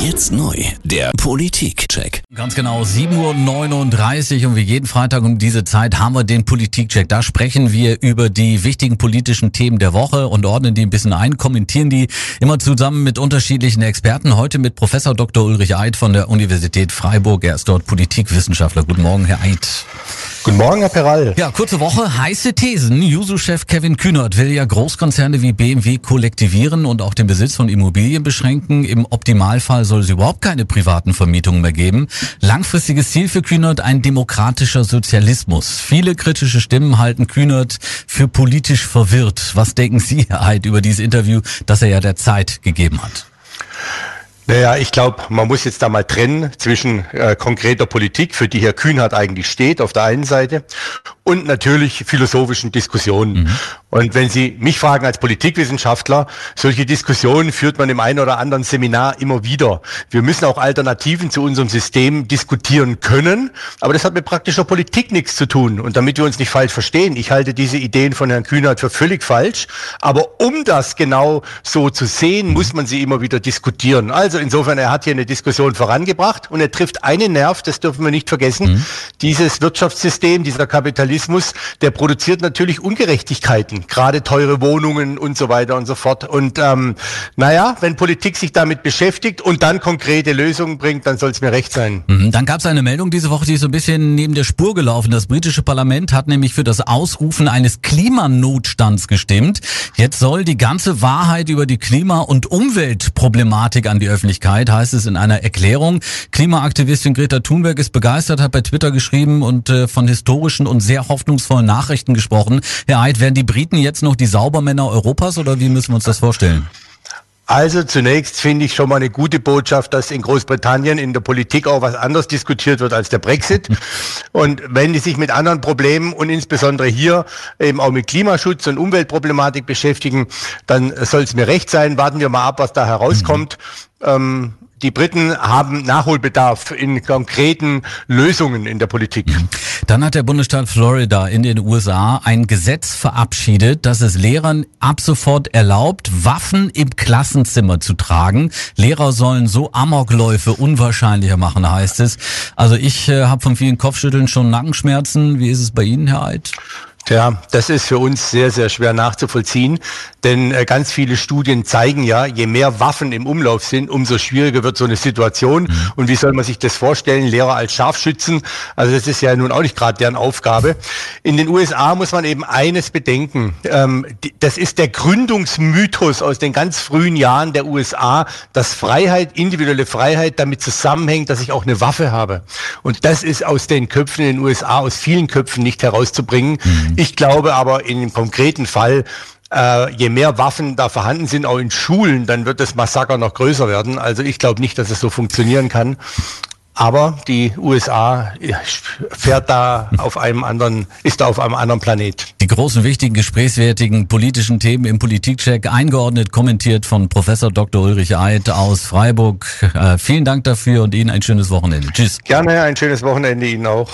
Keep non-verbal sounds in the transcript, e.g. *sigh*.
Jetzt neu, der Politikcheck. Ganz genau, 7.39 Uhr und wie jeden Freitag um diese Zeit haben wir den Politikcheck. Da sprechen wir über die wichtigen politischen Themen der Woche und ordnen die ein bisschen ein, kommentieren die immer zusammen mit unterschiedlichen Experten. Heute mit Professor Dr. Ulrich Eid von der Universität Freiburg. Er ist dort Politikwissenschaftler. Guten Morgen, Herr Eid. Guten Morgen, Herr Peral. Ja, kurze Woche, heiße Thesen. Juso-Chef Kevin Kühnert will ja Großkonzerne wie BMW kollektivieren und auch den Besitz von Immobilien beschränken. Im Optimalfall soll es überhaupt keine privaten Vermietungen mehr geben. Langfristiges Ziel für Kühnert ein demokratischer Sozialismus. Viele kritische Stimmen halten Kühnert für politisch verwirrt. Was denken Sie, Herr Eid, über dieses Interview, das er ja der Zeit gegeben hat? Naja, ich glaube, man muss jetzt da mal trennen zwischen äh, konkreter Politik, für die Herr Kühnhardt eigentlich steht, auf der einen Seite, und natürlich philosophischen Diskussionen. Mhm. Und wenn Sie mich fragen als Politikwissenschaftler, solche Diskussionen führt man im einen oder anderen Seminar immer wieder. Wir müssen auch Alternativen zu unserem System diskutieren können, aber das hat mit praktischer Politik nichts zu tun. Und damit wir uns nicht falsch verstehen, ich halte diese Ideen von Herrn Kühnhardt für völlig falsch, aber um das genau so zu sehen, muss man sie immer wieder diskutieren. Also insofern, er hat hier eine Diskussion vorangebracht und er trifft einen Nerv, das dürfen wir nicht vergessen. Mhm. Dieses Wirtschaftssystem, dieser Kapitalismus, Kapitalismus, der produziert natürlich Ungerechtigkeiten, gerade teure Wohnungen und so weiter und so fort. Und ähm, naja, wenn Politik sich damit beschäftigt und dann konkrete Lösungen bringt, dann soll es mir recht sein. Mhm, dann gab es eine Meldung diese Woche, die ist so ein bisschen neben der Spur gelaufen. Das britische Parlament hat nämlich für das Ausrufen eines Klimanotstands gestimmt. Jetzt soll die ganze Wahrheit über die Klima- und Umweltproblematik an die Öffentlichkeit, heißt es in einer Erklärung. Klimaaktivistin Greta Thunberg ist begeistert, hat bei Twitter geschrieben und äh, von historischen und sehr hoffnungsvollen Nachrichten gesprochen. Herr Eid, werden die Briten jetzt noch die Saubermänner Europas oder wie müssen wir uns das vorstellen? Also zunächst finde ich schon mal eine gute Botschaft, dass in Großbritannien in der Politik auch was anderes diskutiert wird als der Brexit. *laughs* Und wenn die sich mit anderen Problemen und insbesondere hier eben auch mit Klimaschutz und Umweltproblematik beschäftigen, dann soll es mir recht sein. Warten wir mal ab, was da herauskommt. Mhm. Ähm, die Briten haben Nachholbedarf in konkreten Lösungen in der Politik. Dann hat der Bundesstaat Florida in den USA ein Gesetz verabschiedet, das es Lehrern ab sofort erlaubt, Waffen im Klassenzimmer zu tragen. Lehrer sollen so Amokläufe unwahrscheinlicher machen, heißt es. Also ich äh, habe von vielen Kopfschütteln schon Nackenschmerzen. Wie ist es bei Ihnen, Herr Eid? Ja, das ist für uns sehr, sehr schwer nachzuvollziehen, denn äh, ganz viele Studien zeigen ja, je mehr Waffen im Umlauf sind, umso schwieriger wird so eine Situation. Mhm. Und wie soll man sich das vorstellen? Lehrer als Scharfschützen, also das ist ja nun auch nicht gerade deren Aufgabe. In den USA muss man eben eines bedenken. Ähm, die, das ist der Gründungsmythos aus den ganz frühen Jahren der USA, dass Freiheit, individuelle Freiheit damit zusammenhängt, dass ich auch eine Waffe habe. Und das ist aus den Köpfen in den USA, aus vielen Köpfen nicht herauszubringen. Mhm. Ich glaube aber in dem konkreten Fall, äh, je mehr Waffen da vorhanden sind, auch in Schulen, dann wird das Massaker noch größer werden. Also ich glaube nicht, dass es so funktionieren kann. Aber die USA fährt da auf einem anderen, ist da auf einem anderen Planet. Die großen, wichtigen, gesprächswertigen politischen Themen im Politikcheck eingeordnet, kommentiert von Professor Dr. Ulrich Eid aus Freiburg. Äh, vielen Dank dafür und Ihnen ein schönes Wochenende. Tschüss. Gerne, ein schönes Wochenende Ihnen auch.